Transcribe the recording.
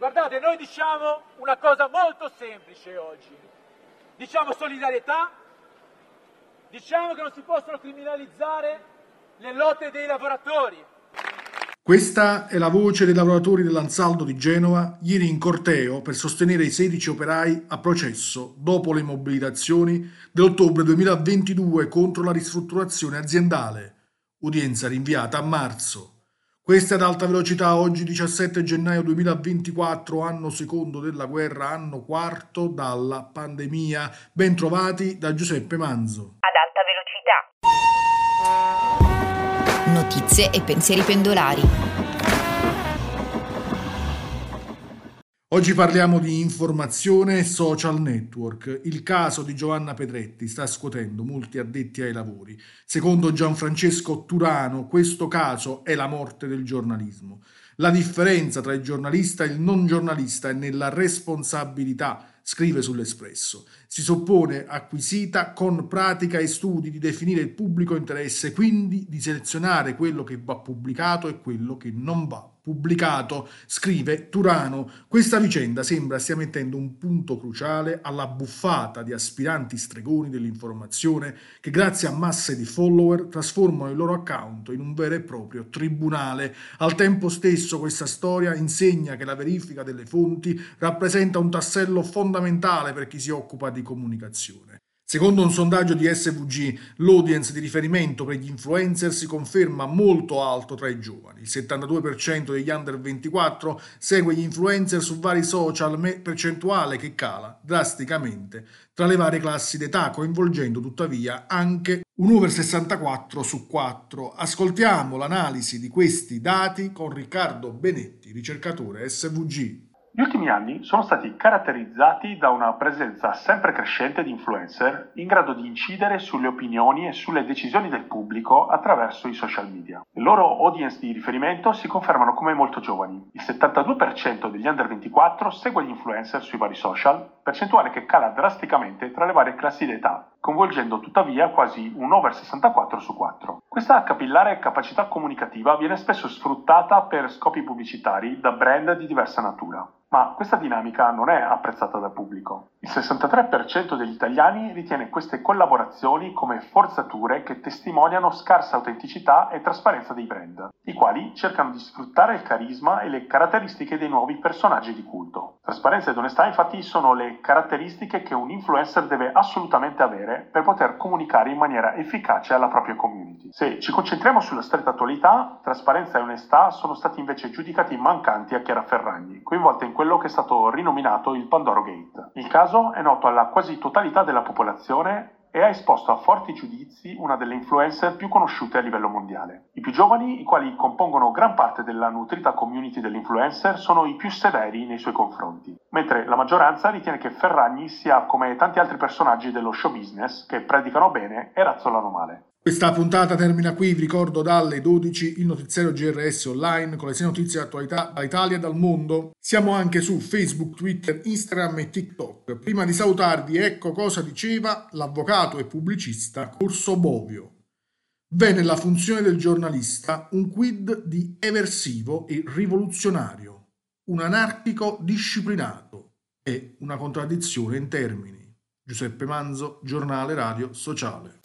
Guardate, noi diciamo una cosa molto semplice oggi. Diciamo solidarietà, diciamo che non si possono criminalizzare le lotte dei lavoratori. Questa è la voce dei lavoratori dell'Ansaldo di Genova, ieri in corteo per sostenere i 16 operai a processo dopo le mobilitazioni dell'ottobre 2022 contro la ristrutturazione aziendale, udienza rinviata a marzo. Questa è ad alta velocità oggi 17 gennaio 2024, anno secondo della guerra, anno quarto dalla pandemia. Ben trovati da Giuseppe Manzo. Ad alta velocità. Notizie e pensieri pendolari. Oggi parliamo di informazione e social network. Il caso di Giovanna Pedretti sta scuotendo molti addetti ai lavori. Secondo Gianfrancesco Turano, questo caso è la morte del giornalismo. La differenza tra il giornalista e il non giornalista è nella responsabilità scrive sull'Espresso. Si suppone acquisita con pratica e studi di definire il pubblico interesse, quindi di selezionare quello che va pubblicato e quello che non va pubblicato, scrive Turano. Questa vicenda sembra stia mettendo un punto cruciale alla buffata di aspiranti stregoni dell'informazione che grazie a masse di follower trasformano il loro account in un vero e proprio tribunale. Al tempo stesso questa storia insegna che la verifica delle fonti rappresenta un tassello fondamentale per chi si occupa di comunicazione. Secondo un sondaggio di SVG, l'audience di riferimento per gli influencer si conferma molto alto tra i giovani. Il 72% degli under 24 segue gli influencer su vari social, percentuale che cala drasticamente tra le varie classi d'età, coinvolgendo tuttavia anche un over 64 su 4. Ascoltiamo l'analisi di questi dati con Riccardo Benetti, ricercatore SVG. Gli ultimi anni sono stati caratterizzati da una presenza sempre crescente di influencer in grado di incidere sulle opinioni e sulle decisioni del pubblico attraverso i social media. Le loro audience di riferimento si confermano come molto giovani. Il 72% degli under 24 segue gli influencer sui vari social, percentuale che cala drasticamente tra le varie classi d'età, coinvolgendo tuttavia quasi un over 64 su 4. Questa capillare capacità comunicativa viene spesso sfruttata per scopi pubblicitari da brand di diversa natura. Ma questa dinamica non è apprezzata dal pubblico. Il 63% degli italiani ritiene queste collaborazioni come forzature che testimoniano scarsa autenticità e trasparenza dei brand, i quali cercano di sfruttare il carisma e le caratteristiche dei nuovi personaggi di culto. Trasparenza ed onestà infatti sono le caratteristiche che un influencer deve assolutamente avere per poter comunicare in maniera efficace alla propria community. Se ci concentriamo sulla stretta attualità, trasparenza e onestà sono stati invece giudicati mancanti a Chiara Ferragni, coinvolta in quello che è stato rinominato il Pandoro Gate. Il caso è noto alla quasi totalità della popolazione e ha esposto a forti giudizi una delle influencer più conosciute a livello mondiale. I più giovani, i quali compongono gran parte della nutrita community dell'influencer, sono i più severi nei suoi confronti, mentre la maggioranza ritiene che Ferragni sia come tanti altri personaggi dello show business che predicano bene e razzolano male. Questa puntata termina qui, vi ricordo dalle 12 il notiziario GRS online con le 6 notizie di attualità dall'Italia e dal mondo. Siamo anche su Facebook, Twitter, Instagram e TikTok. Prima di salutarvi, ecco cosa diceva l'avvocato e pubblicista Corso Bovio. V'è nella funzione del giornalista un quid di eversivo e rivoluzionario, un anarchico disciplinato e una contraddizione in termini. Giuseppe Manzo, giornale radio sociale.